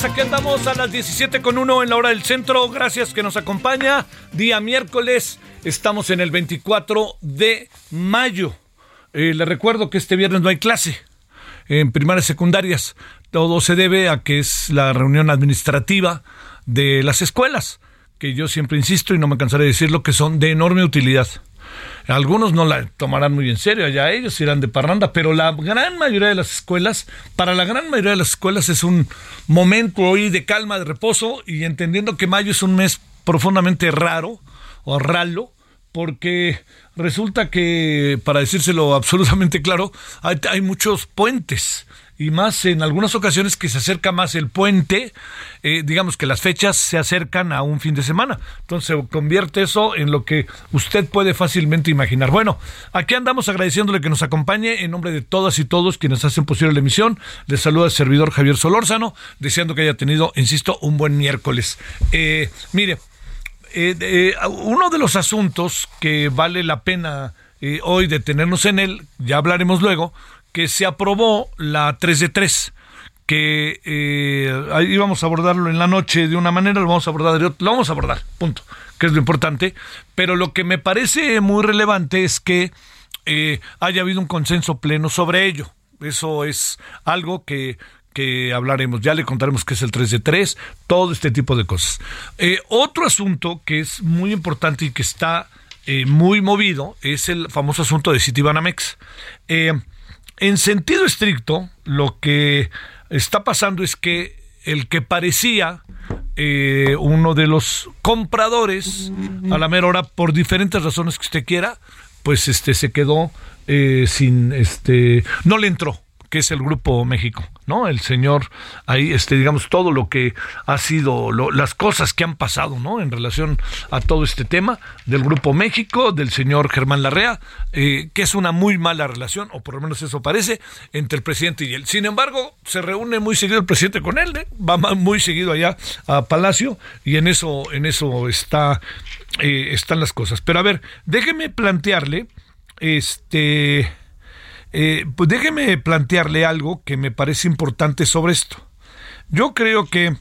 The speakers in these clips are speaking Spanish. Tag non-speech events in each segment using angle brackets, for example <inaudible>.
Tardes, aquí andamos a las 17 con 1 en la hora del centro. Gracias que nos acompaña. Día miércoles, estamos en el 24 de mayo. Eh, le recuerdo que este viernes no hay clase en primarias secundarias. Todo se debe a que es la reunión administrativa de las escuelas, que yo siempre insisto y no me cansaré de decirlo, que son de enorme utilidad. Algunos no la tomarán muy en serio, allá ellos irán de parranda, pero la gran mayoría de las escuelas, para la gran mayoría de las escuelas es un momento hoy de calma, de reposo y entendiendo que mayo es un mes profundamente raro o ralo, porque resulta que, para decírselo absolutamente claro, hay, hay muchos puentes y más en algunas ocasiones que se acerca más el puente, eh, digamos que las fechas se acercan a un fin de semana. Entonces se convierte eso en lo que usted puede fácilmente imaginar. Bueno, aquí andamos agradeciéndole que nos acompañe en nombre de todas y todos quienes hacen posible la emisión. Les saluda el servidor Javier Solórzano, deseando que haya tenido, insisto, un buen miércoles. Eh, mire, eh, eh, uno de los asuntos que vale la pena hoy detenernos en él, ya hablaremos luego, que se aprobó la 3 de 3 que eh, ahí íbamos a abordarlo en la noche de una manera, lo vamos a abordar de otra, lo vamos a abordar, punto, que es lo importante, pero lo que me parece muy relevante es que eh, haya habido un consenso pleno sobre ello. Eso es algo que, que hablaremos. Ya le contaremos qué es el 3 de 3, todo este tipo de cosas. Eh, otro asunto que es muy importante y que está eh, muy movido es el famoso asunto de Citibanamex. Eh, en sentido estricto, lo que está pasando es que el que parecía eh, uno de los compradores a la mera hora, por diferentes razones que usted quiera, pues este se quedó eh, sin este, no le entró que es el Grupo México, ¿no? El señor, ahí, este, digamos, todo lo que ha sido, las cosas que han pasado, ¿no? En relación a todo este tema del Grupo México, del señor Germán Larrea, eh, que es una muy mala relación, o por lo menos eso parece, entre el presidente y él. Sin embargo, se reúne muy seguido el presidente con él, ¿eh? va muy seguido allá a Palacio, y en eso, en eso está, eh, están las cosas. Pero a ver, déjeme plantearle, este... Eh, pues déjeme plantearle algo que me parece importante sobre esto. Yo creo que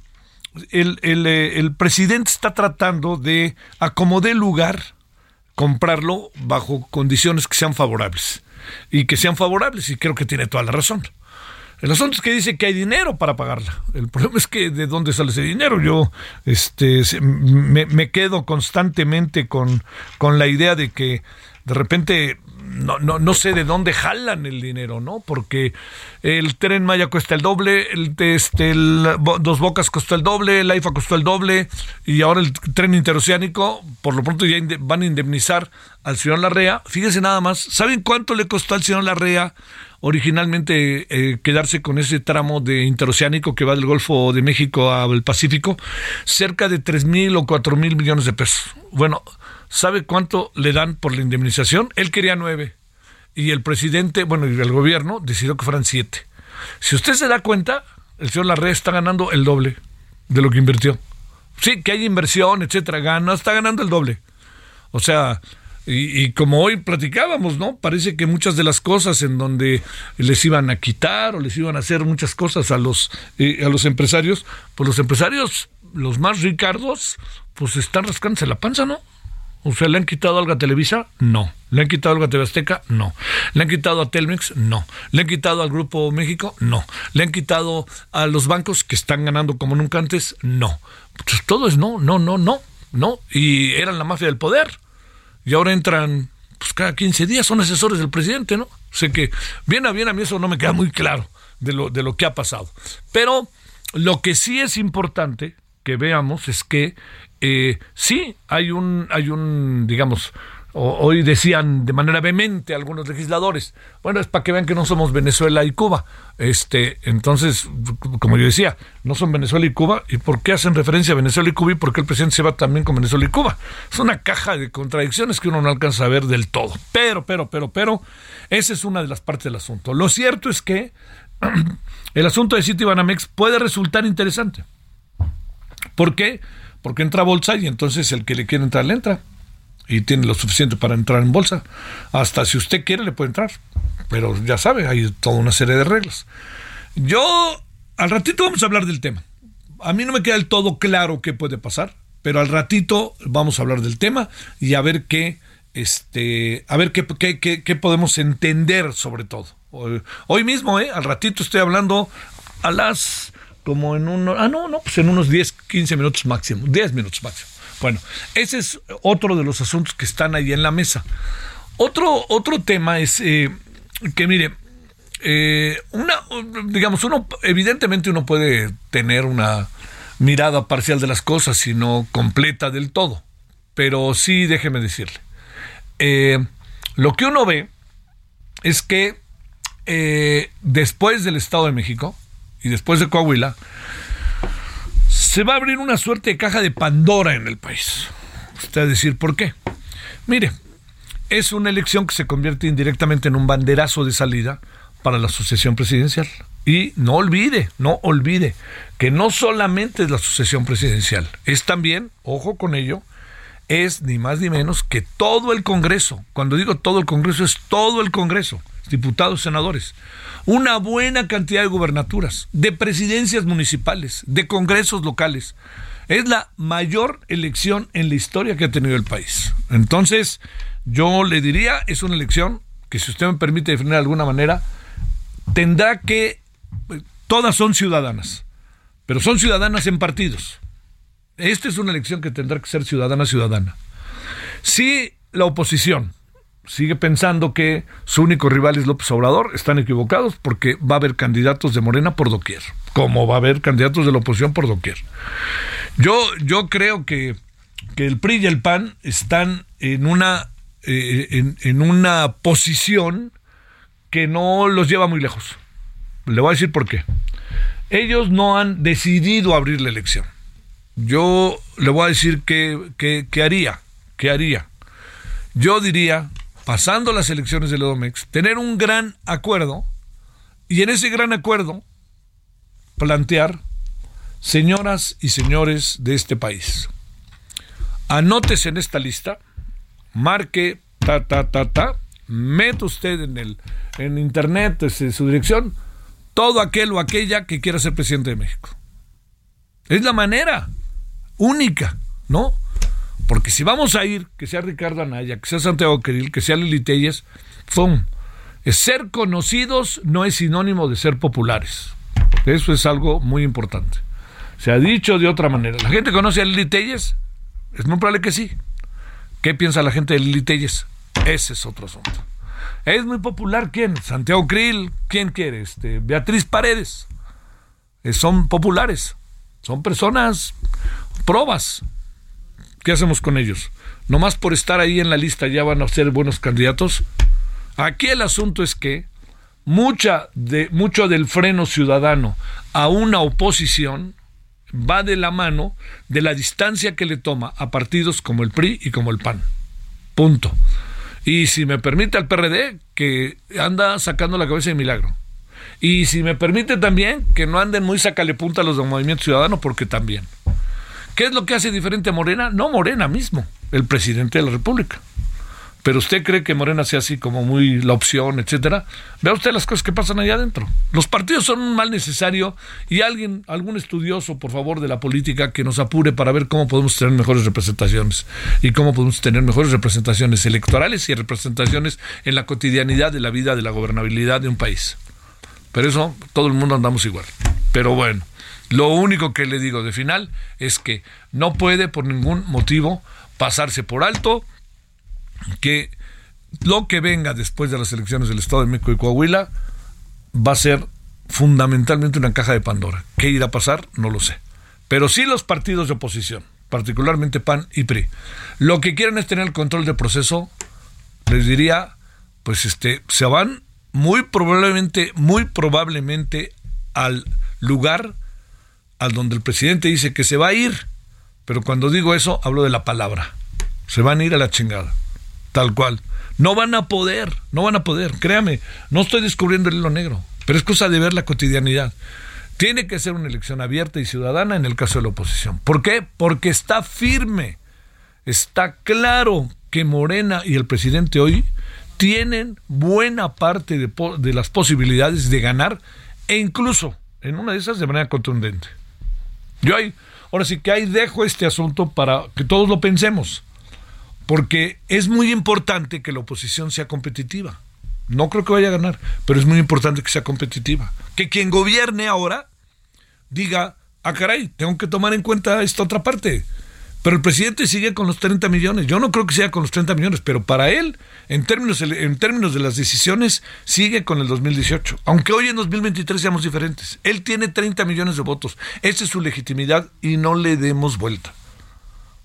el, el, eh, el presidente está tratando de acomodar lugar, comprarlo bajo condiciones que sean favorables. Y que sean favorables, y creo que tiene toda la razón. El asunto es que dice que hay dinero para pagarla. El problema es que de dónde sale ese dinero. Yo este, me, me quedo constantemente con, con la idea de que de repente no, no, no sé de dónde jalan el dinero, ¿no? Porque el tren Maya cuesta el doble, el, este, Dos Bocas costó el doble, el AIFA costó el doble, y ahora el tren interoceánico, por lo pronto ya van a indemnizar al señor Larrea. Fíjese nada más, ¿saben cuánto le costó al señor Larrea originalmente eh, quedarse con ese tramo de interoceánico que va del Golfo de México al Pacífico, cerca de tres mil o cuatro mil millones de pesos. Bueno, ¿sabe cuánto le dan por la indemnización? Él quería nueve y el presidente, bueno, y el gobierno decidió que fueran siete. Si usted se da cuenta, el señor Larrea está ganando el doble de lo que invirtió. Sí, que hay inversión, etcétera, gana, está ganando el doble. O sea, y, como hoy platicábamos, ¿no? Parece que muchas de las cosas en donde les iban a quitar o les iban a hacer muchas cosas a los, eh, a los empresarios, pues los empresarios, los más ricardos, pues están rascándose la panza, ¿no? O sea, ¿le han quitado algo a Televisa? No. ¿Le han quitado algo a TV Azteca? No. ¿Le han quitado a Telmex? No. ¿Le han quitado al Grupo México? No. ¿Le han quitado a los bancos que están ganando como nunca antes? No. Pues todo es no, no, no, no, no. Y eran la mafia del poder y ahora entran pues cada 15 días, son asesores del presidente, ¿no? Sé que bien a bien a mí eso no me queda muy claro de lo, de lo que ha pasado. Pero lo que sí es importante que veamos es que eh, sí hay un, hay un, digamos, hoy decían de manera vehemente algunos legisladores, bueno, es para que vean que no somos Venezuela y Cuba. Este, entonces, como yo decía, no son Venezuela y Cuba, ¿y por qué hacen referencia a Venezuela y Cuba y por qué el presidente se va también con Venezuela y Cuba? Es una caja de contradicciones que uno no alcanza a ver del todo. Pero, pero, pero, pero, esa es una de las partes del asunto. Lo cierto es que <clears throat> el asunto de Citibanamex puede resultar interesante. ¿Por qué? Porque entra bolsa y entonces el que le quiere entrar le entra y tiene lo suficiente para entrar en bolsa. Hasta si usted quiere le puede entrar. Pero ya sabe, hay toda una serie de reglas. Yo, al ratito vamos a hablar del tema. A mí no me queda del todo claro qué puede pasar, pero al ratito vamos a hablar del tema y a ver qué, este, a ver qué, qué, qué, podemos entender sobre todo. Hoy, mismo, ¿eh? al ratito estoy hablando a las como en unos, ah, no, no, pues en unos 10, 15 minutos máximo, 10 minutos máximo. Bueno, ese es otro de los asuntos que están ahí en la mesa. Otro, otro tema es eh, que, mire, eh, una, digamos, uno, evidentemente uno puede tener una mirada parcial de las cosas, sino completa del todo. Pero sí, déjeme decirle, eh, lo que uno ve es que después del Estado de México y después de Coahuila, se va a abrir una suerte de caja de Pandora en el país. Usted a decir por qué. Mire, es una elección que se convierte indirectamente en un banderazo de salida para la sucesión presidencial. Y no olvide, no olvide que no solamente es la sucesión presidencial, es también, ojo con ello, es ni más ni menos que todo el Congreso. Cuando digo todo el Congreso, es todo el Congreso, diputados, senadores una buena cantidad de gubernaturas, de presidencias municipales, de congresos locales. Es la mayor elección en la historia que ha tenido el país. Entonces, yo le diría, es una elección que si usted me permite definir de alguna manera, tendrá que, todas son ciudadanas, pero son ciudadanas en partidos. Esta es una elección que tendrá que ser ciudadana ciudadana. Si la oposición sigue pensando que su único rival es López Obrador, están equivocados porque va a haber candidatos de Morena por doquier, como va a haber candidatos de la oposición por doquier. Yo, yo creo que, el PRI y el PAN están en una, eh, en, una posición que no los lleva muy lejos. Le voy a decir por qué. Ellos no han decidido abrir la elección. Yo le voy a decir qué haría, qué haría. Yo diría pasando las elecciones del Edomex, tener un gran acuerdo y en ese gran acuerdo plantear, señoras y señores de este país, anótese en esta lista, marque ta ta ta ta, mete usted en el en internet desde su dirección todo aquel o aquella que quiera ser presidente de México. Es la manera única, ¿no? Porque si vamos a ir, que sea Ricardo Anaya, que sea Santiago Queril, que sea Lili Telles, son ser conocidos no es sinónimo de ser populares. Eso es algo muy importante. Se ha dicho de otra manera. ¿La gente conoce a Lili Telles? Es muy probable que sí. ¿Qué piensa la gente de Lili Telles? Ese es otro asunto. ¿Es muy popular quién? Santiago Krill, ¿quién quiere? Este, Beatriz Paredes. son populares. Son personas probas. ¿Qué hacemos con ellos? ¿Nomás por estar ahí en la lista ya van a ser buenos candidatos? Aquí el asunto es que mucha de, mucho del freno ciudadano a una oposición va de la mano de la distancia que le toma a partidos como el PRI y como el PAN. Punto. Y si me permite al PRD, que anda sacando la cabeza de milagro. Y si me permite también, que no anden muy sacale punta a los del Movimiento Ciudadano, porque también. ¿Qué es lo que hace diferente a Morena? No Morena mismo, el presidente de la República pero usted cree que Morena sea así como muy la opción, etcétera, vea usted las cosas que pasan allá adentro. Los partidos son un mal necesario y alguien, algún estudioso, por favor, de la política que nos apure para ver cómo podemos tener mejores representaciones y cómo podemos tener mejores representaciones electorales y representaciones en la cotidianidad de la vida, de la gobernabilidad de un país. Pero eso, todo el mundo andamos igual. Pero bueno, lo único que le digo de final es que no puede por ningún motivo pasarse por alto que lo que venga después de las elecciones del Estado de México y Coahuila va a ser fundamentalmente una caja de Pandora. ¿Qué irá a pasar? No lo sé. Pero sí los partidos de oposición, particularmente PAN y PRI, lo que quieren es tener el control del proceso, les diría, pues este, se van muy probablemente, muy probablemente al lugar al donde el presidente dice que se va a ir. Pero cuando digo eso, hablo de la palabra. Se van a ir a la chingada. Tal cual. No van a poder, no van a poder, créame, no estoy descubriendo el hilo negro, pero es cosa de ver la cotidianidad. Tiene que ser una elección abierta y ciudadana en el caso de la oposición. ¿Por qué? Porque está firme, está claro que Morena y el presidente hoy tienen buena parte de, de las posibilidades de ganar e incluso en una de esas de manera contundente. Yo ahí, ahora sí que ahí dejo este asunto para que todos lo pensemos porque es muy importante que la oposición sea competitiva. No creo que vaya a ganar, pero es muy importante que sea competitiva. Que quien gobierne ahora diga, ah, caray, tengo que tomar en cuenta esta otra parte. Pero el presidente sigue con los 30 millones. Yo no creo que sea con los 30 millones, pero para él, en términos, en términos de las decisiones, sigue con el 2018. Aunque hoy en 2023 seamos diferentes. Él tiene 30 millones de votos. Esa es su legitimidad y no le demos vuelta.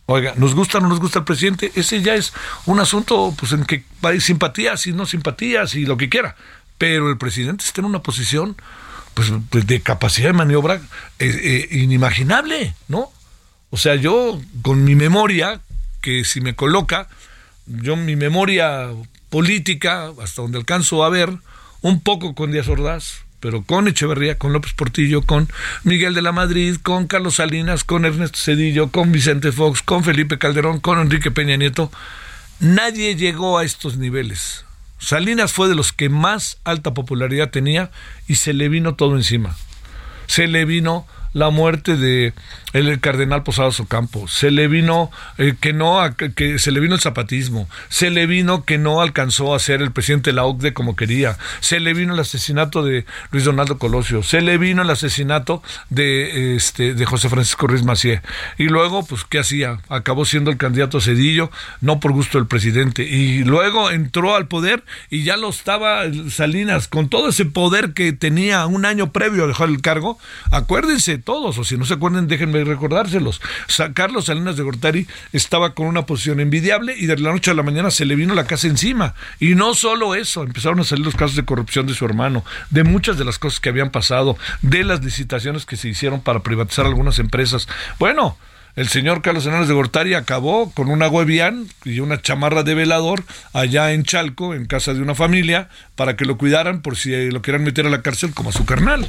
Oiga, ¿nos gusta o no nos gusta el presidente? Ese ya es un asunto pues en que hay simpatías y no simpatías y lo que quiera. Pero el presidente está en una posición pues de capacidad de maniobra eh, eh, inimaginable, ¿no? O sea, yo con mi memoria, que si me coloca, yo mi memoria política, hasta donde alcanzo a ver, un poco con Díaz Ordaz, pero con Echeverría, con López Portillo, con Miguel de la Madrid, con Carlos Salinas, con Ernesto Cedillo, con Vicente Fox, con Felipe Calderón, con Enrique Peña Nieto, nadie llegó a estos niveles. Salinas fue de los que más alta popularidad tenía y se le vino todo encima. Se le vino la muerte de el cardenal Posadas Ocampo, se le vino eh, que no que se le vino el zapatismo, se le vino que no alcanzó a ser el presidente de la OCDE como quería, se le vino el asesinato de Luis Donaldo Colosio, se le vino el asesinato de este de José Francisco Ruiz Macié. Y luego pues qué hacía, acabó siendo el candidato Cedillo, no por gusto del presidente. Y luego entró al poder y ya lo estaba Salinas con todo ese poder que tenía un año previo a dejar el cargo, acuérdense todos, o si no se acuerdan, déjenme recordárselos. Carlos Salinas de Gortari estaba con una posición envidiable y de la noche a la mañana se le vino la casa encima. Y no solo eso, empezaron a salir los casos de corrupción de su hermano, de muchas de las cosas que habían pasado, de las licitaciones que se hicieron para privatizar algunas empresas. Bueno, el señor Carlos Hernández de Gortari acabó con una Webian y una chamarra de velador allá en Chalco, en casa de una familia, para que lo cuidaran por si lo quieran meter a la cárcel como a su carnal.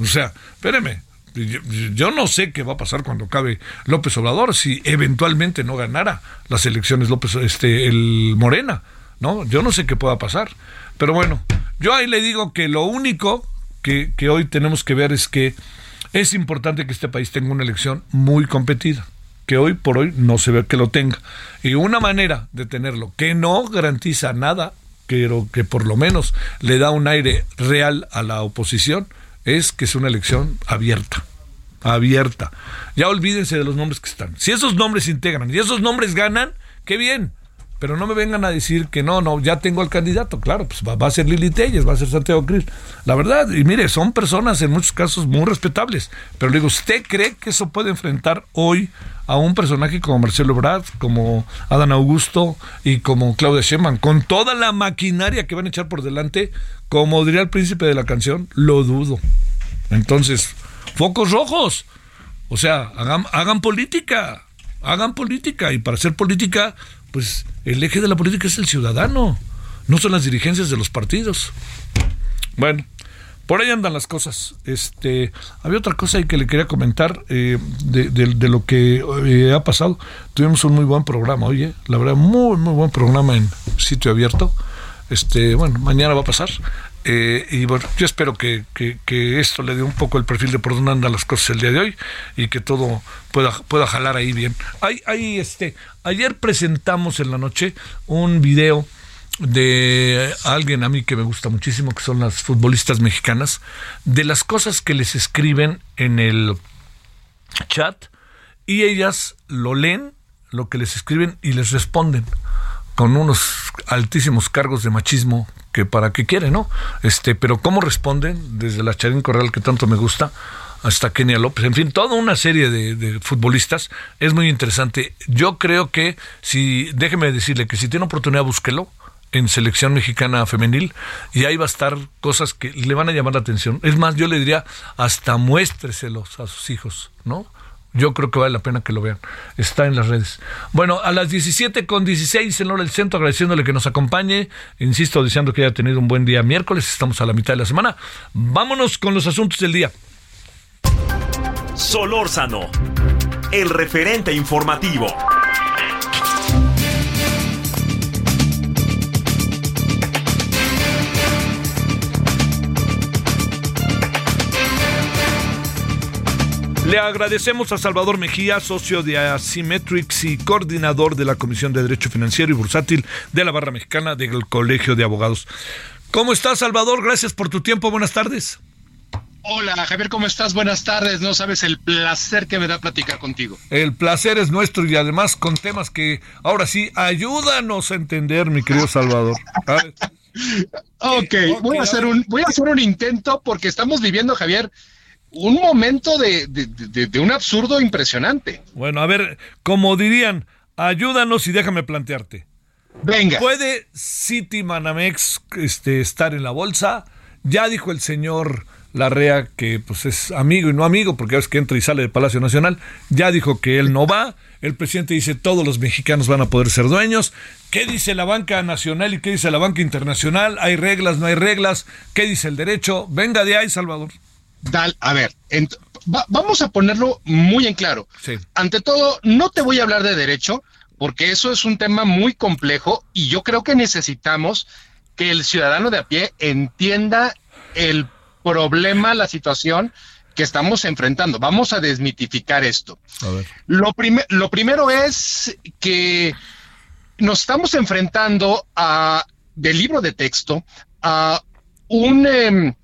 O sea, espéreme, yo, no sé qué va a pasar cuando acabe López Obrador si eventualmente no ganara las elecciones López este el Morena, ¿no? Yo no sé qué pueda pasar. Pero bueno, yo ahí le digo que lo único que, que hoy tenemos que ver es que es importante que este país tenga una elección muy competida que hoy por hoy no se ve que lo tenga. Y una manera de tenerlo que no garantiza nada, pero que por lo menos le da un aire real a la oposición, es que es una elección abierta. Abierta. Ya olvídense de los nombres que están. Si esos nombres integran y esos nombres ganan, qué bien. Pero no me vengan a decir que no, no, ya tengo al candidato. Claro, pues va, a ser Lili Telles, va a ser Santiago Cris. La verdad, y mire, son personas en muchos casos muy respetables. Pero le digo, ¿usted cree que eso puede enfrentar hoy a un personaje como Marcelo Brad, como Adán Augusto y como Claudia Sheinbaum, con toda la maquinaria que van a echar por delante, como diría el príncipe de la canción, lo dudo. Entonces, focos rojos. O sea, hagan, hagan política, hagan política. Y para hacer política, pues el eje de la política es el ciudadano, no son las dirigencias de los partidos. Bueno, por ahí andan las cosas. Este, había otra cosa ahí que le quería comentar eh, de, lo que eh, ha pasado. Tuvimos un muy buen programa, oye, la verdad, muy, muy buen programa en sitio abierto. Este, bueno, mañana va a pasar. Eh, y bueno, yo espero que, que, esto le dé un poco el perfil de por dónde andan las cosas el día de hoy y que todo pueda, pueda jalar ahí bien. Hay, hay este, ayer presentamos en la noche un video de alguien a mí que me gusta muchísimo, que son las futbolistas mexicanas, de las cosas que les escriben en el chat y ellas lo leen, lo que les escriben y les responden con unos altísimos cargos de machismo que para qué quiere, ¿no? Este, pero cómo responden desde la Charín Corral que tanto me gusta hasta Kenia López, en fin, toda una serie de, futbolistas es muy interesante. Yo creo que si, déjeme decirle que si tiene oportunidad búsquelo en selección mexicana femenil y ahí va a estar cosas que le van a llamar la atención. Es más, yo le diría hasta muéstreselos a sus hijos, ¿no? Yo creo que vale la pena que lo vean. Está en las redes. Bueno, a las 17 con 16 en hora del centro, agradeciéndole que nos acompañe. Insisto, deseando que haya tenido un buen día miércoles. Estamos a la mitad de la semana. Vámonos con los asuntos del día. Solórzano, el referente informativo. Le agradecemos a Salvador Mejía, socio de Asymmetrics y coordinador de la Comisión de Derecho Financiero y Bursátil de la Barra Mexicana del Colegio de Abogados. ¿Cómo estás, Salvador? Gracias por tu tiempo. Buenas tardes. Hola, Javier, ¿cómo estás? Buenas tardes. No sabes el placer que me da platicar contigo. El placer es nuestro y además con temas que ahora sí, ayúdanos a entender, mi querido Salvador. <laughs> ok, voy a hacer un voy a hacer un intento porque estamos viviendo, Javier, un momento de, de, un absurdo impresionante. Bueno, a ver, como dirían, ayúdanos y déjame plantearte. Venga. ¿Puede City Manamex este, estar en la bolsa? Ya dijo el señor Larrea que pues es amigo y no amigo, porque es que entra y sale del Palacio Nacional. Ya dijo que él no va. El presidente dice todos los mexicanos van a poder ser dueños. ¿Qué dice la banca nacional y qué dice la banca internacional? ¿Hay reglas, no hay reglas? ¿Qué dice el derecho? Venga de ahí, Salvador a ver, vamos a ponerlo muy en claro. Ante todo, no te voy a hablar de derecho, porque eso es un tema muy complejo y yo creo que necesitamos que el ciudadano de a pie entienda el problema, la situación que estamos enfrentando. Vamos a desmitificar esto. Lo, lo primero es que nos estamos enfrentando a, del libro de texto, a un... Em,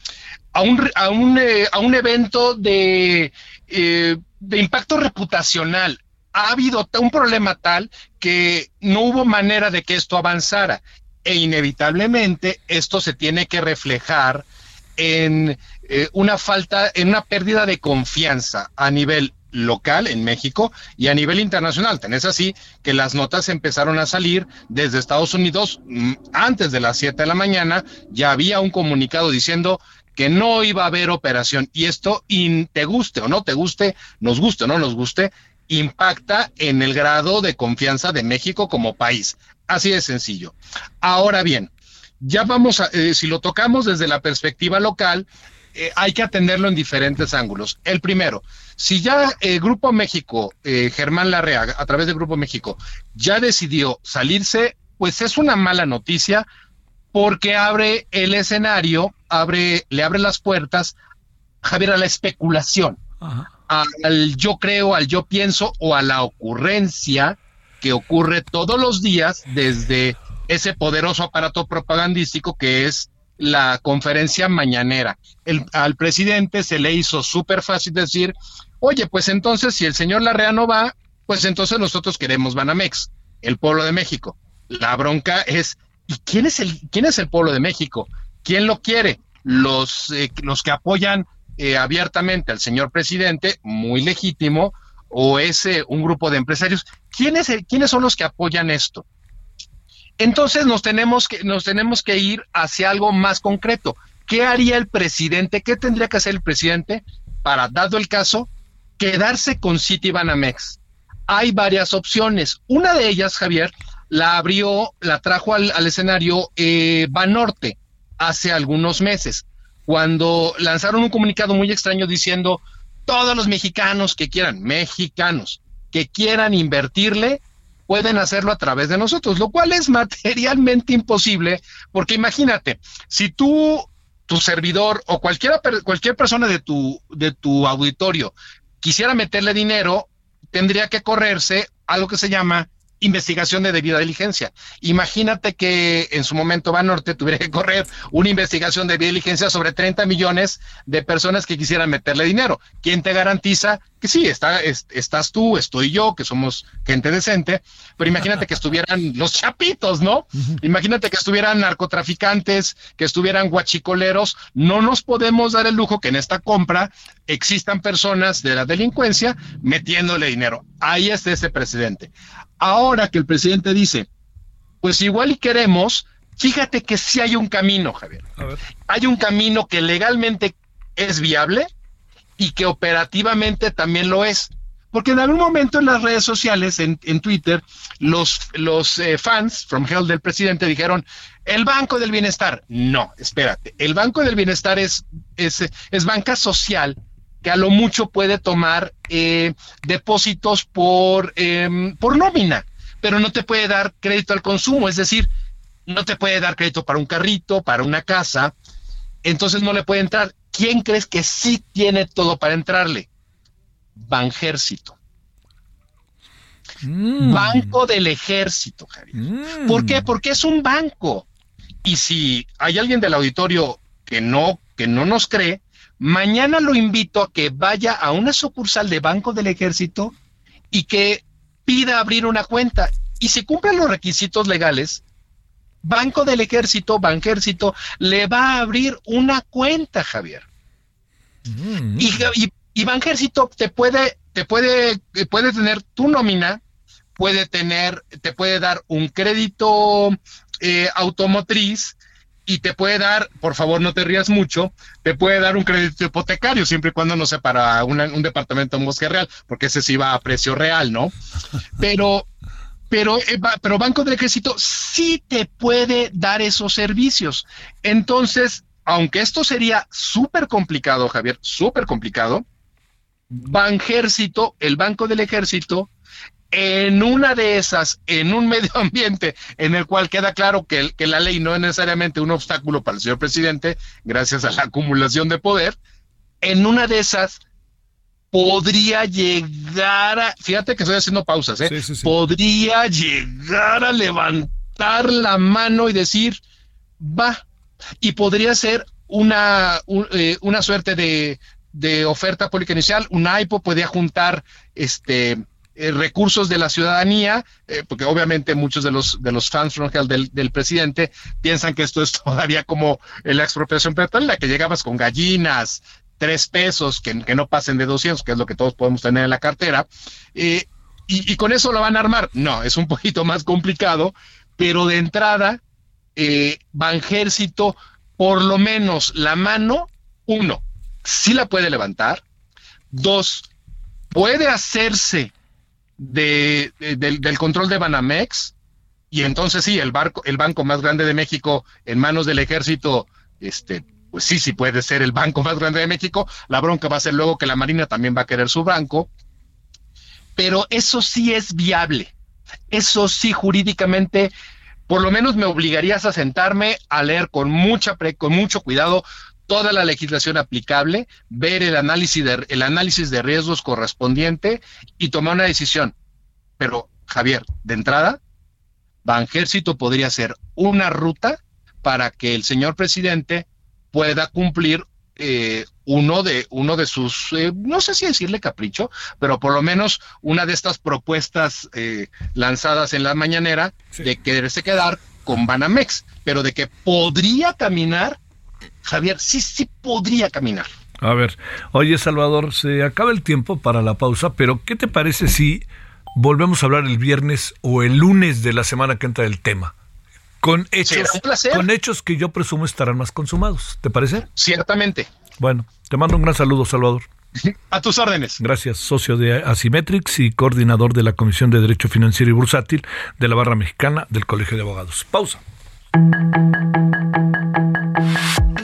a un, a un, eh, a un evento de, eh, de impacto reputacional. Ha habido un problema tal que no hubo manera de que esto avanzara e inevitablemente esto se tiene que reflejar en eh, una falta, en una pérdida de confianza a nivel local en México y a nivel internacional. Tenés así que las notas empezaron a salir desde Estados Unidos mm, antes de las 7 de la mañana. Ya había un comunicado diciendo que no iba a haber operación. Y esto, te guste o no te guste, nos guste o no nos guste, impacta en el grado de confianza de México como país. Así de sencillo. Ahora bien, ya vamos a, eh, si lo tocamos desde la perspectiva local, eh, hay que atenderlo en diferentes ángulos. El primero, si ya el Grupo México, eh, Germán Larrea, a través del Grupo México, ya decidió salirse, pues es una mala noticia porque abre el escenario, abre, le abre las puertas, Javier, a la especulación, al yo creo, al yo pienso o a la ocurrencia que ocurre todos los días desde ese poderoso aparato propagandístico que es la conferencia mañanera. El, al presidente se le hizo súper fácil decir, oye, pues entonces si el señor Larrea no va, pues entonces nosotros queremos Banamex, el pueblo de México. La bronca es, ¿y quién es el, quién es el pueblo de México? ¿Quién lo quiere? Los, eh, los que apoyan eh, abiertamente al señor presidente, muy legítimo, o es un grupo de empresarios. ¿Quiénes, ¿Quiénes son los que apoyan esto? Entonces nos tenemos, que, nos tenemos que ir hacia algo más concreto. ¿Qué haría el presidente? ¿Qué tendría que hacer el presidente para, dado el caso, quedarse con Citibanamex? Hay varias opciones. Una de ellas, Javier, la abrió, la trajo al, escenario eh, Banorte hace algunos meses, cuando lanzaron un comunicado muy extraño diciendo todos los mexicanos que quieran, mexicanos, que quieran invertirle, pueden hacerlo a través de nosotros, lo cual es <laughs> materialmente imposible, porque imagínate, si tú, tu servidor o cualquiera, cualquier persona de tu, de tu auditorio quisiera meterle dinero, tendría que correrse algo que se llama investigación de debida diligencia. Imagínate que en su momento Banorte <laughs> tuviera que correr una investigación de debida diligencia sobre 30 millones de personas que quisieran meterle dinero. ¿Quién te garantiza que sí, está, estás tú, estoy yo, que somos gente decente, pero imagínate que estuvieran <laughs> los chapitos, ¿no? Imagínate que estuvieran narcotraficantes, que estuvieran guachicoleros. No nos podemos dar el lujo que en esta compra existan personas de la delincuencia metiéndole dinero. Ahí está ese presidente. Ahora que el presidente dice, pues igual y queremos, fíjate que sí hay un camino, Javier. Hay un camino que legalmente es viable y que operativamente también lo es. Porque en algún momento en las redes sociales, en, Twitter, los, los eh, fans from hell del presidente dijeron, el Banco del Bienestar. No, espérate, el Banco del Bienestar es, es, es banca social que a lo mucho puede tomar eh, depósitos por, em, por nómina, pero no te puede dar crédito al consumo, es decir, no te puede dar crédito para un carrito, para una casa, entonces no le puede entrar. ¿Quién crees que sí tiene todo para entrarle? Banjército. Mm. Banco del ejército, Javier. Mm. ¿Por qué? Porque es un banco. Y si hay alguien del auditorio que no, que no nos cree, Mañana lo invito a que vaya a una sucursal de Banco del Ejército y que pida abrir una cuenta. Y si cumplen los requisitos legales, Banco del Ejército, Banjército, le va a abrir una cuenta, Javier. Mm. Y, y, Banjército te puede, te puede, puede tener tu nómina, puede tener, te puede dar un crédito eh, automotriz, y te puede dar, por favor no te rías mucho, te puede dar un crédito hipotecario siempre y cuando no sea para un departamento en Bosque Real, porque ese sí va a precio real, ¿no? Pero, pero, eh, pero Banco del Ejército sí te puede dar esos servicios. Entonces, aunque esto sería súper complicado, Javier, súper complicado, Banjército, el Banco del Ejército, en una de esas, en un <laughs> medio ambiente en el cual queda claro que, que, la ley no es necesariamente un obstáculo para el señor presidente, gracias a la acumulación de poder, en una de esas podría llegar a, fíjate que estoy haciendo pausas, ¿eh? podría llegar a levantar la mano y decir, va, y podría ser una, eh, una suerte de, de oferta pública inicial, un AIPO podría juntar este eh, recursos de la ciudadanía, eh, porque obviamente muchos de los, de los fans del, del, presidente piensan que esto es <laughs> todavía como la expropiación petrolera, la que llegabas con gallinas, tres pesos, que, no pasen de 200, que es lo que todos podemos tener en la cartera, eh, y, con eso lo van a armar. No, es un <laughs> poquito más complicado, pero de entrada, Banjército, por lo menos la mano, uno, sí la puede levantar, dos, puede hacerse de, del, control de Banamex, y entonces sí, el, barco, el banco más grande de México en manos del ejército, este, pues sí, sí puede ser el banco más grande de México. La bronca va a ser luego que la Marina también va a querer su banco. Pero eso sí es viable. Eso sí, jurídicamente, por lo menos me obligarías a sentarme a leer con, mucha con mucho cuidado toda la legislación aplicable, ver el análisis de, el análisis de riesgos correspondiente y tomar una decisión. Pero, Javier, de entrada, Banjército podría ser una ruta para que el señor presidente pueda cumplir eh, uno de uno de sus eh, no sé si decirle capricho pero por lo menos una de estas propuestas eh, lanzadas en la mañanera de quererse quedar con Banamex pero de que podría caminar Javier sí sí podría caminar a ver oye Salvador se acaba el tiempo para la pausa pero qué te parece si volvemos a hablar el viernes o el lunes de la semana que entra del tema con hechos, con hechos que yo presumo estarán más consumados. ¿Te parece? Ciertamente. Bueno, te mando un gran saludo, Salvador. <laughs> A tus órdenes. Gracias, socio de Asimetrix y coordinador de la Comisión de Derecho Financiero y Bursátil de la Barra Mexicana del Colegio de Abogados. Pausa.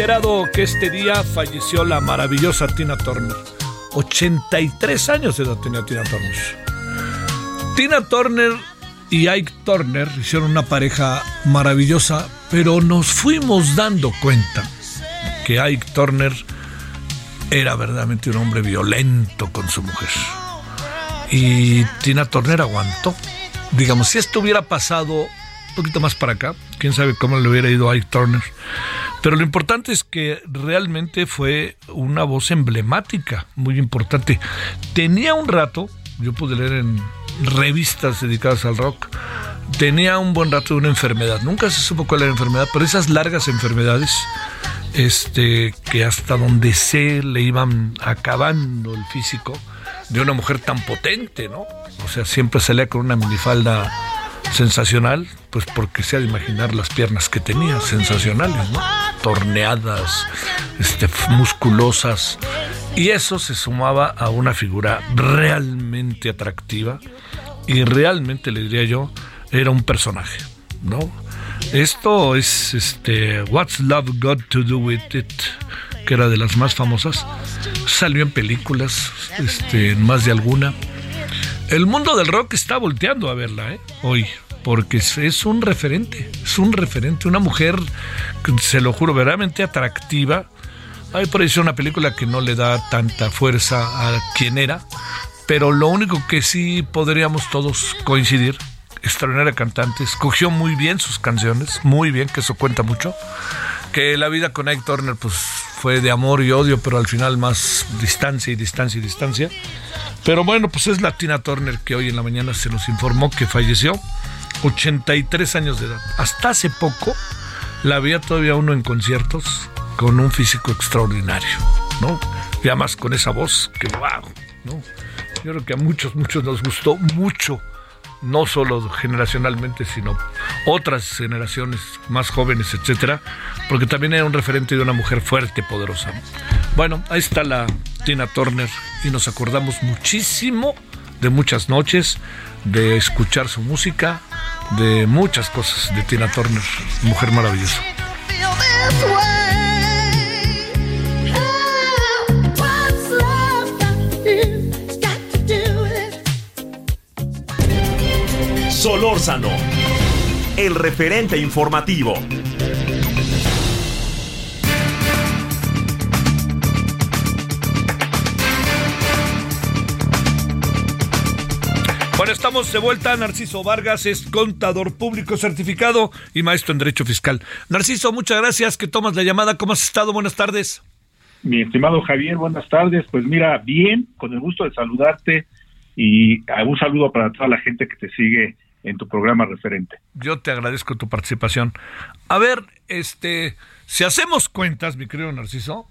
enterado que este día falleció la maravillosa Tina Turner. 83 años de edad tenía Tina Turner. Tina Turner y Ike Turner hicieron una pareja maravillosa, pero nos fuimos dando cuenta que Ike Turner era verdaderamente un hombre violento con su mujer. Y Tina Turner aguantó. Digamos, si esto hubiera pasado un poquito más para acá, quién sabe cómo le hubiera ido a Ike Turner. Pero lo importante es que realmente fue una voz emblemática, muy importante. Tenía un rato, yo pude leer en revistas dedicadas al rock, tenía un buen rato de una enfermedad. Nunca se supo cuál era la enfermedad, pero esas largas enfermedades, este, que hasta donde sé le iban acabando el físico de una mujer tan potente, ¿no? O sea, siempre salía con una minifalda sensacional, pues porque se ha de imaginar las piernas que tenía, sensacionales, ¿no? Torneadas, este, musculosas. Y eso se sumaba a una figura realmente atractiva y realmente, le diría yo, era un personaje, ¿no? Esto es este What's Love Got to Do with It, que era de las más famosas. Salió en películas, este, en más de alguna. El mundo del rock está volteando a verla, ¿eh? Hoy, porque es un referente, es un referente, una mujer, se lo juro, verdaderamente atractiva. Hay por ahí una película que no le da tanta fuerza a quien era, pero lo único que sí podríamos todos coincidir, extraordinaria cantante, escogió muy bien sus canciones, muy bien, que eso cuenta mucho, que la vida con Ike Turner pues fue de amor y odio, pero al final más distancia y distancia y distancia. Pero bueno, pues es la Tina Turner que hoy en la mañana se nos informó que falleció, 83 años de edad. Hasta hace poco la había todavía uno en conciertos con un físico extraordinario, ¿no? Y además con esa voz que wow, ¿no? Yo creo que a muchos, muchos nos gustó mucho, no solo generacionalmente, sino otras generaciones más jóvenes, etcétera, porque también era un referente de una mujer fuerte, poderosa. Bueno, ahí está la Tina Turner y nos acordamos muchísimo de muchas noches, de escuchar su música, de muchas cosas de Tina Turner, mujer maravillosa. Solórzano, el referente informativo. Bueno, estamos de vuelta. Narciso Vargas es contador público certificado y maestro en Derecho Fiscal. Narciso, muchas gracias que tomas la llamada. ¿Cómo has estado? Buenas tardes. Mi estimado Javier, buenas tardes. Pues mira, bien, con el gusto de saludarte y un saludo para toda la gente que te sigue en tu programa referente. Yo te agradezco tu participación. A ver, este, si hacemos cuentas, mi querido Narciso,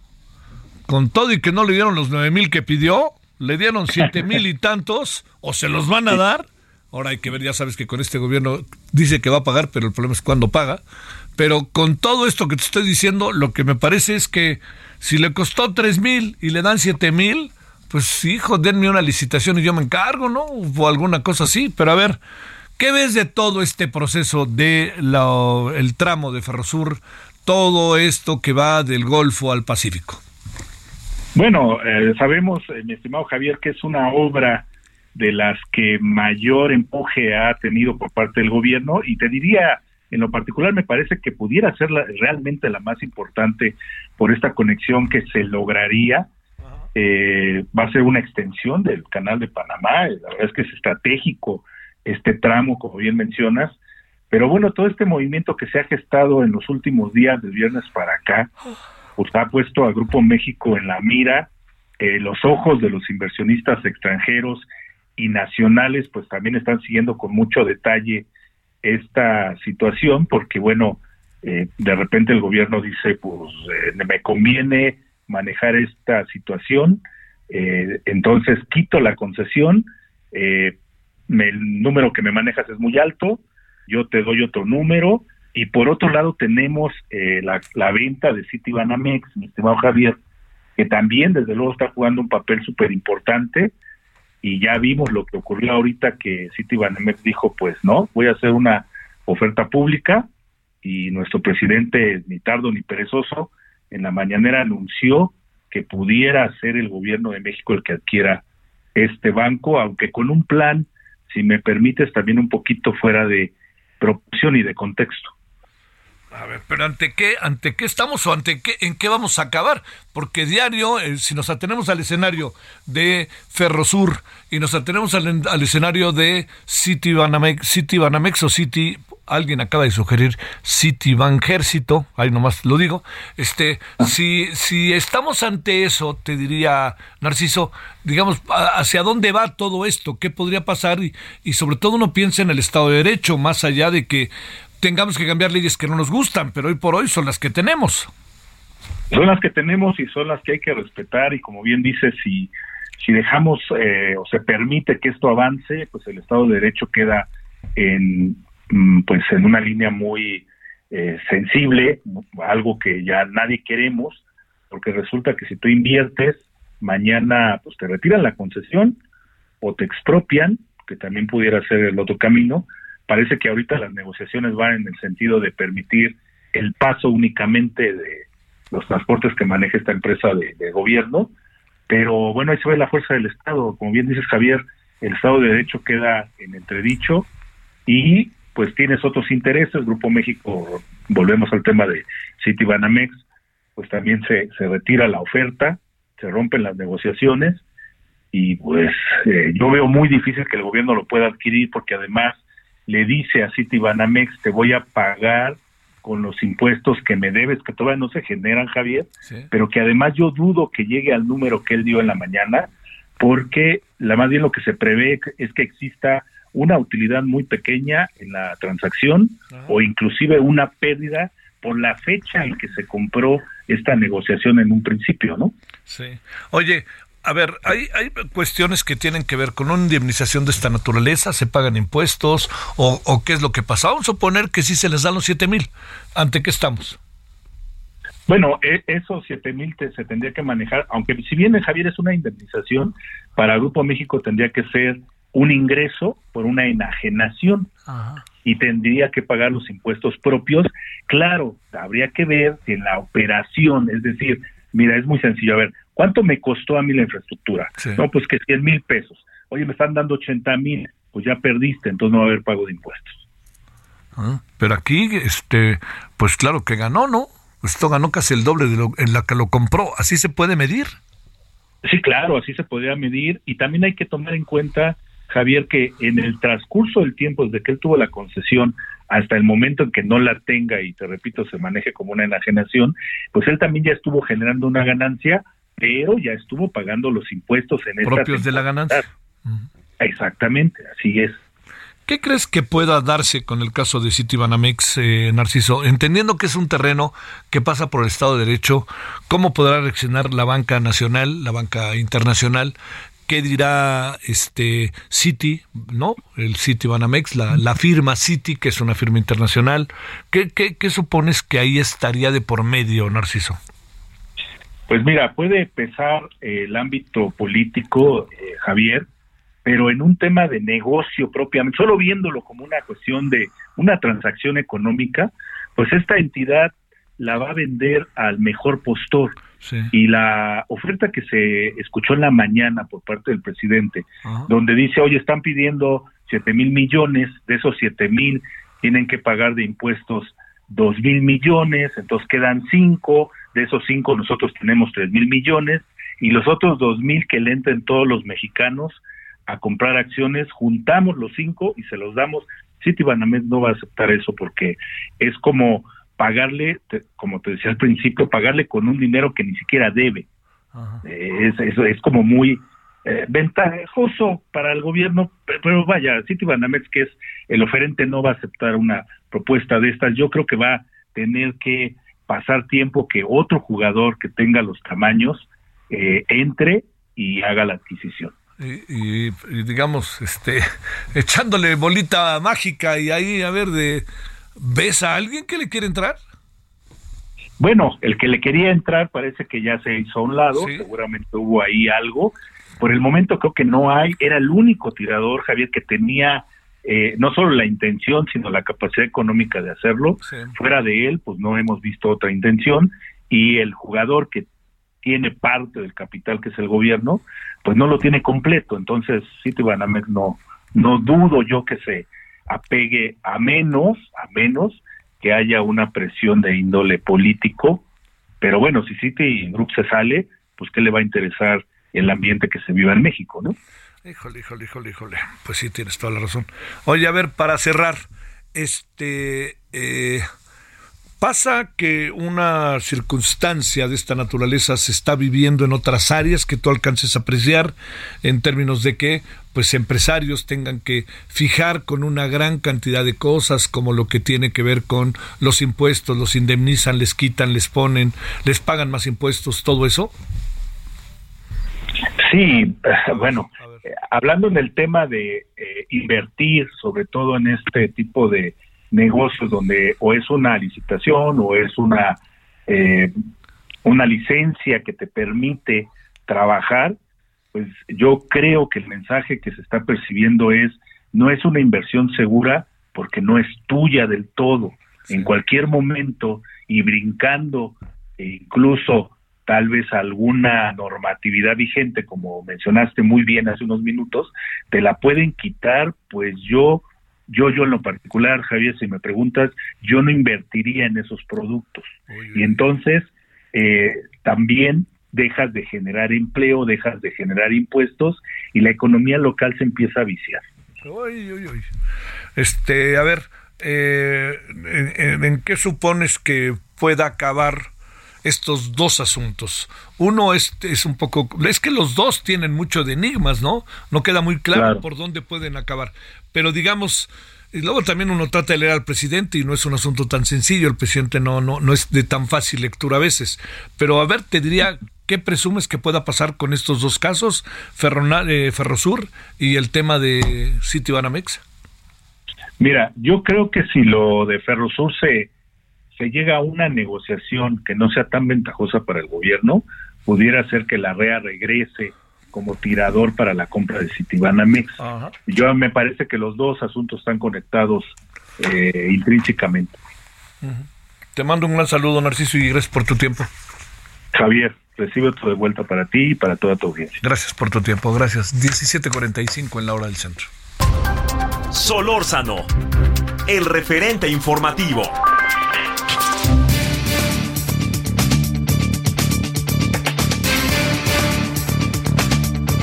con todo y que no le dieron los nueve mil que pidió, le dieron siete <laughs> mil y tantos, o se los van a dar. Ahora hay que ver, ya sabes que con este gobierno dice que va a pagar, pero el problema es cuándo paga. Pero con todo esto que te estoy diciendo, lo que me parece es que si le costó tres mil y le dan siete mil, pues hijo, denme una licitación y yo me encargo, ¿no? O alguna cosa así. Pero a ver, ¿qué ves de todo este proceso de el tramo de Ferrosur, todo esto que va del Golfo al Pacífico? Bueno, eh, sabemos, eh, mi estimado Javier, que es una obra de las que mayor empuje ha tenido por parte del gobierno y te diría, en lo particular me parece que pudiera ser realmente la más importante por esta conexión que se lograría. Eh, va a ser una extensión del canal de Panamá, la verdad es que es estratégico este tramo, como bien mencionas, pero bueno, todo este movimiento que se ha gestado en los últimos días, del viernes para acá, pues ha puesto a Grupo México en la mira, eh, los ojos de los inversionistas extranjeros y nacionales pues también están siguiendo con mucho detalle esta situación porque bueno, eh, de repente el gobierno dice pues eh, me conviene manejar esta situación, entonces quito la concesión, el número que me manejas es muy alto, yo te doy otro número, y por otro lado tenemos eh, la, la, venta de Citibanamex, mi estimado Javier, que también desde luego está jugando un papel súper importante y ya vimos lo que ocurrió ahorita que Citibanamex dijo, pues no, voy a hacer una oferta pública y nuestro presidente, ni tardo ni perezoso, en la mañanera anunció que pudiera ser el gobierno de México el que adquiera este banco, aunque con un plan, si me permites, también un poquito fuera de proporción y de contexto. A ver, pero ante qué, ante qué estamos o ante qué, en qué vamos a acabar, porque diario, eh, si nos atenemos al escenario de Ferrosur y nos atenemos al, escenario de City Banamex, City Banamex o City, alguien acaba de sugerir City Banjército, ahí nomás lo digo, este, si, si estamos ante eso, te diría Narciso, digamos, hacia dónde va todo esto, qué podría pasar y, y sobre todo uno piensa en el Estado de Derecho, más allá de que tengamos que cambiar leyes que no nos gustan, pero hoy por hoy son las que tenemos. Son las que tenemos y son las que hay que respetar y como bien dices, si, si dejamos eh, o se permite que esto avance, pues el Estado de Derecho queda en, mm, pues en una línea muy eh, sensible, algo que ya nadie queremos, porque resulta que si tú inviertes, mañana pues te retiran la concesión o te expropian, que también pudiera ser el otro camino, parece que ahorita las negociaciones van en el sentido de permitir el paso únicamente de los transportes que maneja esta empresa de, gobierno, pero bueno, ahí se ve la fuerza del Estado, como bien dices Javier, el Estado de Derecho queda en entredicho y pues tienes otros intereses, Grupo México, volvemos al tema de City Banamex, pues también se, se retira la oferta, se rompen las negociaciones y pues eh, yo veo muy difícil que el gobierno lo pueda adquirir porque además le dice a City Banamex te voy a pagar con los impuestos que me debes, que todavía no se generan, Javier, pero que además yo dudo que llegue al número que él dio en la mañana, porque la más bien lo que se prevé es que exista una utilidad muy pequeña en la transacción o inclusive una pérdida por la fecha en que se compró esta negociación en un principio, ¿no? Sí. Oye, a ver, hay, hay cuestiones que tienen que ver con una indemnización de esta naturaleza, se pagan impuestos o, qué es lo que pasa. Vamos a suponer que sí se les dan los siete mil. ¿Ante qué estamos? Bueno, e, esos siete mil se tendría que manejar, aunque si bien Javier es una indemnización, para Grupo México tendría que ser un ingreso por una enajenación y tendría que pagar los impuestos propios. Claro, habría que ver si en la operación, es decir, mira, es muy sencillo, a ver, ¿Cuánto me costó a mí la infraestructura? No, pues que 100 mil pesos. Oye, me están dando 80 mil, pues ya perdiste, entonces no va a haber pago de impuestos. Ah, pero aquí, este, pues claro que ganó, ¿no? Esto ganó casi el doble de lo, en la que lo compró. ¿Así se puede medir? Sí, claro, así se podría medir. Y también hay que tomar en cuenta, Javier, que en el transcurso del tiempo, desde que él tuvo la concesión hasta el momento en que no la tenga y te repito, se maneje como una enajenación, pues él también ya estuvo generando una ganancia pero ya estuvo pagando los impuestos en propios de la ganancia. Exactamente, así es. ¿Qué crees que pueda darse con el caso de Citibanamex, eh, Narciso? Entendiendo que es un terreno que pasa por el Estado de Derecho, ¿cómo podrá reaccionar la banca nacional, la banca internacional? ¿Qué dirá este Citi, no? El Citibanamex, la, la firma Citi, que es una firma internacional. ¿Qué, qué, ¿Qué supones que ahí estaría de por medio, Narciso? Pues mira, puede pesar el ámbito político, eh, Javier, pero en un tema de negocio propiamente, solo viéndolo como una cuestión de una transacción económica, pues esta entidad la va a vender al mejor postor. Y la oferta que se escuchó en la mañana por parte del presidente, donde dice, oye, están pidiendo siete mil millones, de esos siete mil tienen que pagar de impuestos dos mil millones, entonces quedan cinco, de esos cinco nosotros tenemos tres mil millones y los otros dos mil que le entren todos los mexicanos a comprar acciones, juntamos los cinco y se los damos. Citibanamex no va a aceptar eso porque es como pagarle, como te decía al principio, pagarle con un dinero que ni siquiera debe. Eh, es, es, como muy eh, ventajoso para el gobierno, pero, vaya, Citibanamex, que es el oferente, no va a aceptar una propuesta de estas. Yo creo que va a tener que pasar tiempo que otro jugador que tenga los tamaños eh, entre y haga la adquisición. Y, digamos, este, <laughs> echándole bolita mágica y ahí a ver de, ¿ves a alguien que le quiere entrar? Bueno, el que le quería entrar parece que ya se hizo a un lado, seguramente hubo ahí algo. Por el momento creo que no hay, era el único tirador, Javier, que tenía eh, no solo la intención, sino la capacidad económica de hacerlo. Fuera de él, pues no hemos visto otra intención y el jugador que tiene parte del capital que es el gobierno, pues no lo tiene completo. Entonces, Citibanamex no, no dudo yo que se apegue a menos, a menos que haya una presión de índole político. Pero bueno, si City Group se sale, pues qué le va a interesar el ambiente que se viva en México, ¿no? Híjole, híjole, híjole, híjole. Pues sí, tienes toda la razón. Oye, a ver, para cerrar, este, eh, pasa que una circunstancia de esta naturaleza se está viviendo en otras áreas que tú alcances a apreciar en términos de que pues empresarios tengan que fijar con una gran cantidad de cosas como lo que tiene que ver con los impuestos, los indemnizan, les quitan, les ponen, les pagan más impuestos, todo eso. Sí, <laughs> bueno, hablando en el tema de eh, invertir, sobre todo en este tipo de negocios donde o es una licitación o es una eh, una licencia que te permite trabajar, pues yo creo que el mensaje que se está percibiendo es no es una inversión segura porque no es tuya del todo. En cualquier momento y brincando e incluso tal vez alguna normatividad vigente, como mencionaste muy bien hace unos minutos, te la pueden quitar, pues yo, yo, yo en lo particular, Javier, si me preguntas, yo no invertiría en esos productos. Y entonces, eh, también dejas de generar empleo, dejas de generar impuestos y la economía local se empieza a viciar. Este, a ver, eh, ¿en, qué supones que pueda acabar estos dos asuntos? Uno es, es un poco, es que los dos tienen mucho de enigmas, ¿no? No queda muy claro, por dónde pueden acabar. Pero digamos, y luego también uno trata de leer al presidente y no es un asunto tan sencillo, el presidente no, no, no es de tan fácil lectura a veces. Pero a ver, te diría, ¿qué presumes que pueda pasar con estos dos casos, eh, Ferrosur y el tema de City Banamex? Mira, yo creo que si lo de Ferrosur se, se llega a una negociación que no sea tan ventajosa para el gobierno, pudiera ser que la REA regrese como tirador para la compra de Citibanamex. Yo me parece que los dos asuntos están conectados eh, intrínsecamente. Te mando un gran saludo, Narciso, y gracias por tu tiempo. Javier, recibe todo de vuelta para ti y para toda tu audiencia. Gracias por tu tiempo, gracias. 17:45 en la hora del centro. Solórzano, el referente informativo.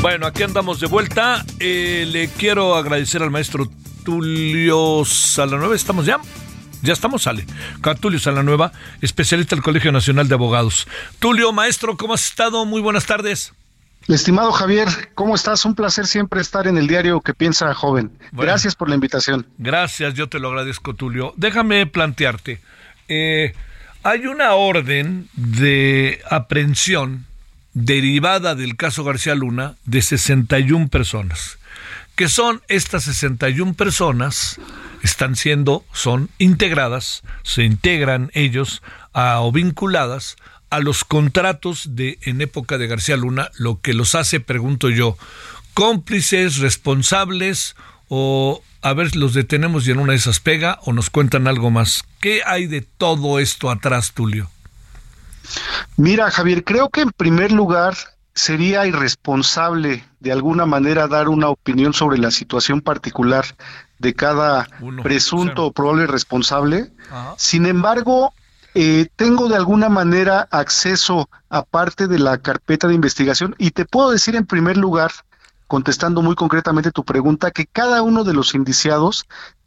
Bueno, aquí andamos de vuelta. Eh, le quiero agradecer al maestro Tulio Salanueva. ¿Estamos ya? Ya estamos, sale. Tulio Salanueva, especialista del Colegio Nacional de Abogados. Tulio, maestro, ¿cómo has estado? Muy buenas tardes. Estimado Javier, ¿cómo estás? Un placer siempre estar en el diario que piensa joven. Gracias por la invitación. Gracias, yo te lo agradezco, Tulio. Déjame plantearte. Eh, hay una orden de aprehensión derivada del caso García Luna de 61 personas. que son estas 61 personas? Están siendo, son integradas, se integran ellos a, o vinculadas a los contratos de en época de García Luna, lo que los hace, pregunto yo, cómplices, responsables o a ver, los detenemos y en una de esas pega o nos cuentan algo más. ¿Qué hay de todo esto atrás, Tulio? Mira, Javier, creo que en primer lugar sería irresponsable de alguna manera dar una opinión sobre la situación particular de cada presunto o probable responsable. Sin embargo, eh, tengo de alguna manera acceso a parte de la carpeta de investigación y te puedo decir en primer lugar, contestando muy concretamente tu pregunta, que cada uno de los indiciados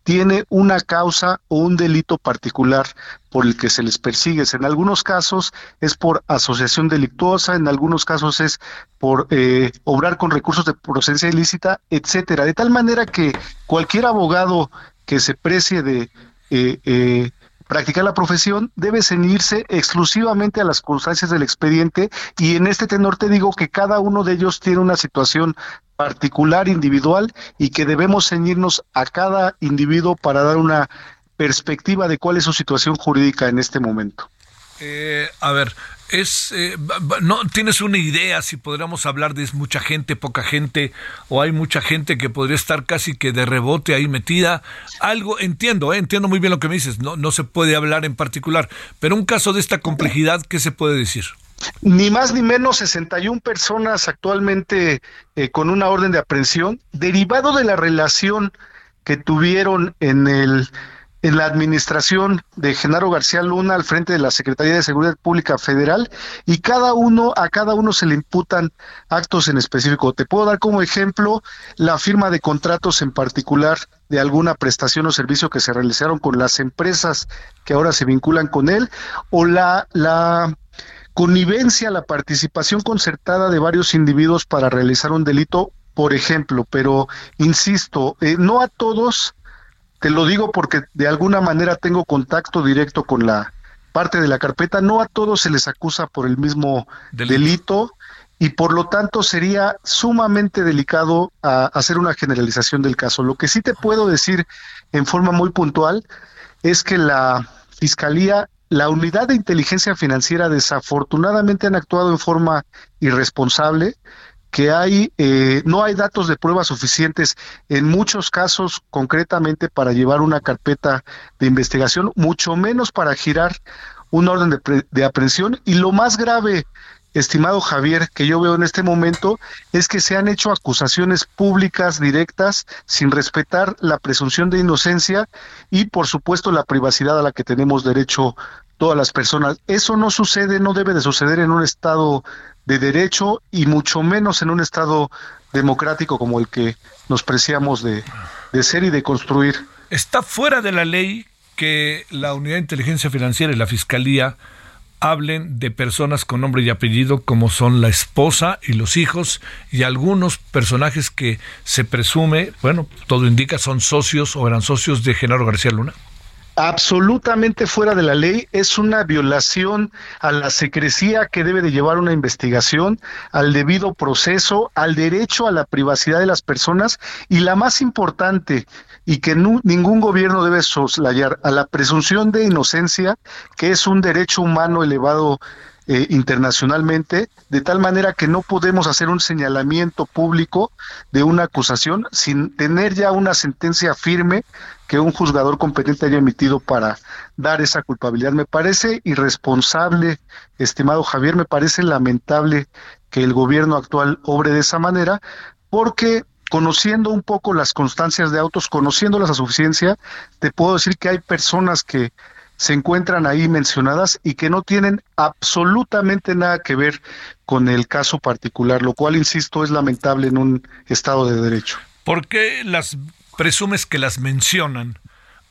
tiene una causa o un delito particular por el que se les persigue. En algunos casos es por asociación delictuosa, en algunos casos es por eh, obrar con recursos de procedencia ilícita, etcétera. De tal manera que cualquier abogado que se precie de eh, eh, practicar la profesión debe ceñirse exclusivamente a las circunstancias del expediente y en este tenor te digo que cada uno de ellos tiene una situación particular, individual y que debemos ceñirnos a cada individuo para dar una perspectiva de cuál es su situación jurídica en este momento. Eh, a ver, es eh, no tienes una idea si podríamos hablar de mucha gente, poca gente o hay mucha gente que podría estar casi que de rebote ahí metida. Algo entiendo, eh, entiendo muy bien lo que me dices. No no se puede hablar en particular, pero un caso de esta complejidad, ¿qué se puede decir? Ni más ni menos 61 personas actualmente eh, con una orden de aprehensión derivado de la relación que tuvieron en el en la administración de Genaro García Luna al frente de la Secretaría de Seguridad Pública Federal y cada uno a cada uno se le imputan actos en específico. Te puedo dar como ejemplo la firma de contratos en particular de alguna prestación o servicio que se realizaron con las empresas que ahora se vinculan con él o la la connivencia, la participación concertada de varios individuos para realizar un delito, por ejemplo, pero insisto, eh, no a todos te lo digo porque de alguna manera tengo contacto directo con la parte de la carpeta. No a todos se les acusa por el mismo delito, y por lo tanto sería sumamente delicado hacer una generalización del caso. Lo que sí te puedo decir en forma muy puntual es que la Fiscalía, la Unidad de Inteligencia Financiera desafortunadamente han actuado en forma irresponsable que hay eh, no hay datos de pruebas suficientes en muchos casos concretamente para llevar una carpeta de investigación, mucho menos para girar un orden de, de aprehensión y lo más grave estimado Javier, que yo veo en este momento es que se han hecho acusaciones públicas directas sin respetar la presunción de inocencia y por supuesto la privacidad a la que tenemos derecho todas las personas. Eso no sucede, no debe de suceder en un Estado de derecho y mucho menos en un Estado democrático como el que nos preciamos de, de ser y de construir. Está fuera de la ley que la Unidad de Inteligencia Financiera y la Fiscalía hablen de personas con nombre y apellido como son la esposa y los hijos y algunos personajes que se presume, bueno, todo indica son socios o eran socios de Genaro García Luna? Absolutamente fuera de la ley, es una violación a la secrecía que debe de llevar una investigación, al debido proceso, al derecho a la privacidad de las personas y la más importante, y que ningún gobierno debe soslayar a la presunción de inocencia, que es un derecho humano elevado eh, internacionalmente, de tal manera que no podemos hacer un señalamiento público de una acusación sin tener ya una sentencia firme que un juzgador competente haya emitido para dar esa culpabilidad. Me parece irresponsable, estimado Javier, me parece lamentable que el gobierno actual obre de esa manera, porque conociendo un poco las constancias de autos, conociéndolas a suficiencia, te puedo decir que hay personas que se encuentran ahí mencionadas y que no tienen absolutamente nada que ver con el caso particular, lo cual, insisto, es lamentable en un Estado de Derecho. ¿Por qué las presumes que las mencionan?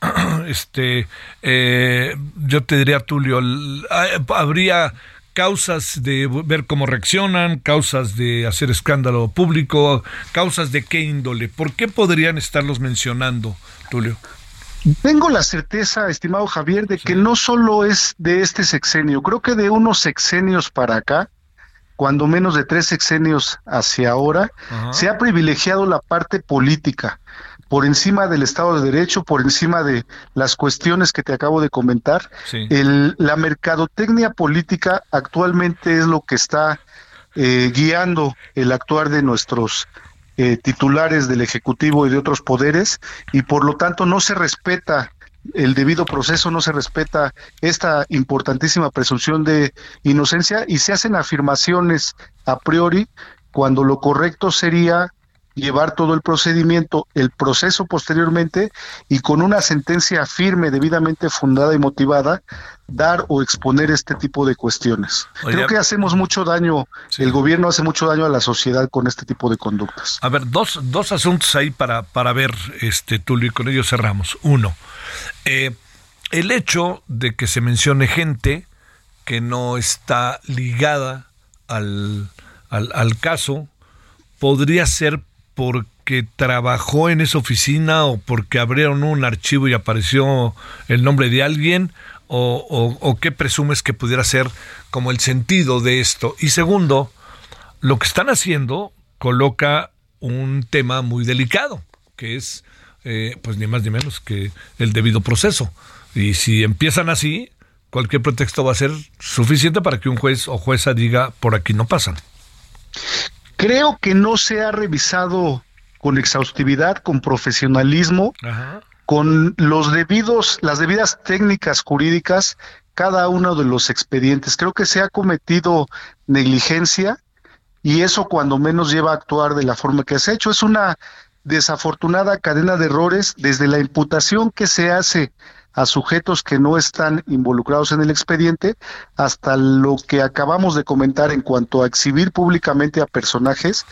<clears throat> este, eh, yo te diría, Tulio, habría causas de ver cómo reaccionan, causas de hacer escándalo público, causas de qué índole. ¿Por qué podrían estarlos mencionando, Tulio? Tengo la certeza, estimado Javier, de que no solo es de este sexenio, creo que de unos sexenios para acá, cuando menos de tres sexenios hacia ahora, se ha privilegiado la parte política por encima del Estado de Derecho, por encima de las cuestiones que te acabo de comentar. El, la mercadotecnia política actualmente es lo que está eh, guiando el actuar de nuestros eh, titulares del Ejecutivo y de otros poderes y por lo tanto no se respeta el debido proceso, no se respeta esta importantísima presunción de inocencia y se hacen afirmaciones a priori cuando lo correcto sería llevar todo el procedimiento, el proceso posteriormente y con una sentencia firme, debidamente fundada y motivada, dar o exponer este tipo de cuestiones. Creo que hacemos mucho daño, el gobierno hace mucho daño a la sociedad con este tipo de conductas. A ver, dos, dos asuntos ahí para, para ver, este Tulio, y con ellos cerramos. Uno, eh, el hecho de que se mencione gente que no está ligada al, al, al caso, podría ser porque trabajó en esa oficina o porque abrieron un archivo y apareció el nombre de alguien o, qué presumes que pudiera ser como el sentido de esto. Y segundo, lo que están haciendo coloca un tema muy delicado, que es eh, pues ni más ni menos que el debido proceso. Y si empiezan así, cualquier pretexto va a ser suficiente para que un juez o jueza diga por aquí no pasan. Creo que no se ha revisado con exhaustividad, con profesionalismo, con los debidos, las debidas técnicas jurídicas cada uno de los expedientes. Creo que se ha cometido negligencia y eso cuando menos lleva a actuar de la forma que se ha hecho. Es una desafortunada cadena de errores desde la imputación que se hace a sujetos que no están involucrados en el expediente, hasta lo que acabamos de comentar en cuanto a exhibir públicamente a personajes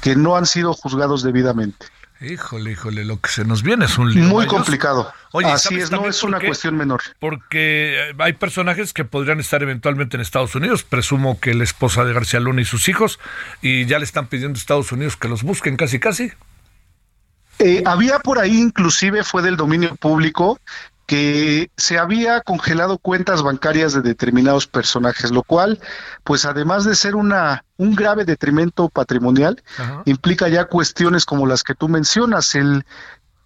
que no han sido juzgados debidamente. Híjole, híjole, lo que se nos viene es un lío. Muy complicado. Así es, no es una cuestión menor. Porque hay personajes que podrían estar eventualmente en Estados Unidos. Presumo que la esposa de García Luna y sus hijos, y ya le están pidiendo a Estados Unidos que los busquen casi, casi. Eh, había por ahí, inclusive fue del dominio público, que se había congelado cuentas bancarias de determinados personajes, lo cual, pues además de ser una un grave detrimento patrimonial, implica ya cuestiones como las que tú mencionas, el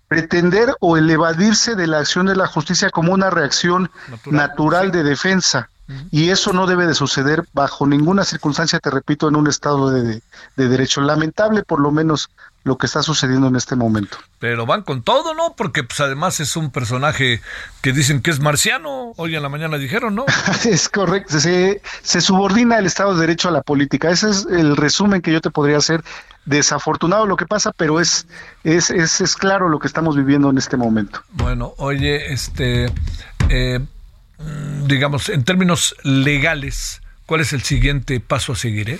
pretender o el evadirse de la acción de la justicia como una reacción natural, de defensa. Y eso no debe de suceder bajo ninguna circunstancia, te repito, en un Estado de, de derecho. Lamentable, por lo menos, lo que está sucediendo en este momento. Pero van con todo, ¿no? Porque pues además es un personaje que dicen que es marciano. Hoy en la mañana dijeron, ¿no? <laughs> es correcto. Se, se subordina el Estado de Derecho a la política. Ese es el resumen que yo te podría hacer. Desafortunado lo que pasa, pero es, es, es, es claro lo que estamos viviendo en este momento. Bueno, oye, este, eh, digamos, en términos legales, ¿cuál es el siguiente paso a seguir? Eh?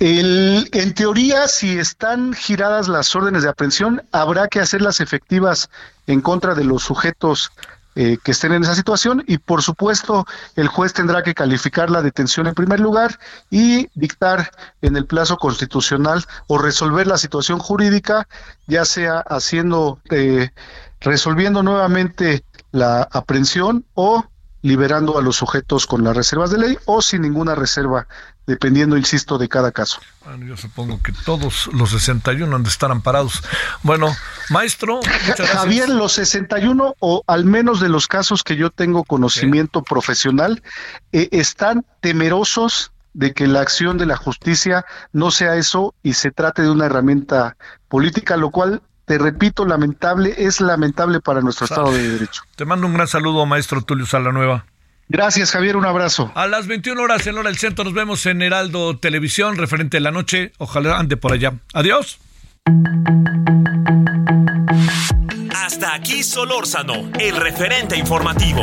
El, en teoría, si están giradas las órdenes de aprehensión, habrá que hacerlas efectivas en contra de los sujetos eh, que estén en esa situación. Y, por supuesto, el juez tendrá que calificar la detención en primer lugar y dictar en el plazo constitucional o resolver la situación jurídica, ya sea haciendo, eh, resolviendo nuevamente la aprehensión o liberando a los sujetos con las reservas de ley o sin ninguna reserva, dependiendo, insisto, de cada caso. Bueno, yo supongo que todos los 61 han de estar amparados. Bueno, maestro, Javier, los 61 o al menos de los casos que yo tengo conocimiento profesional, eh, están temerosos de que la acción de la justicia no sea eso y se trate de una herramienta política, lo cual te repito, lamentable, es lamentable para nuestro Estado de Derecho. Te mando un gran saludo, maestro Tulio Salanueva. Gracias, Javier, un abrazo. A las 21 horas en Hora del Centro nos vemos en Heraldo Televisión, referente de la noche. Ojalá ande por allá. Adiós. Hasta aquí Solórzano, el referente informativo.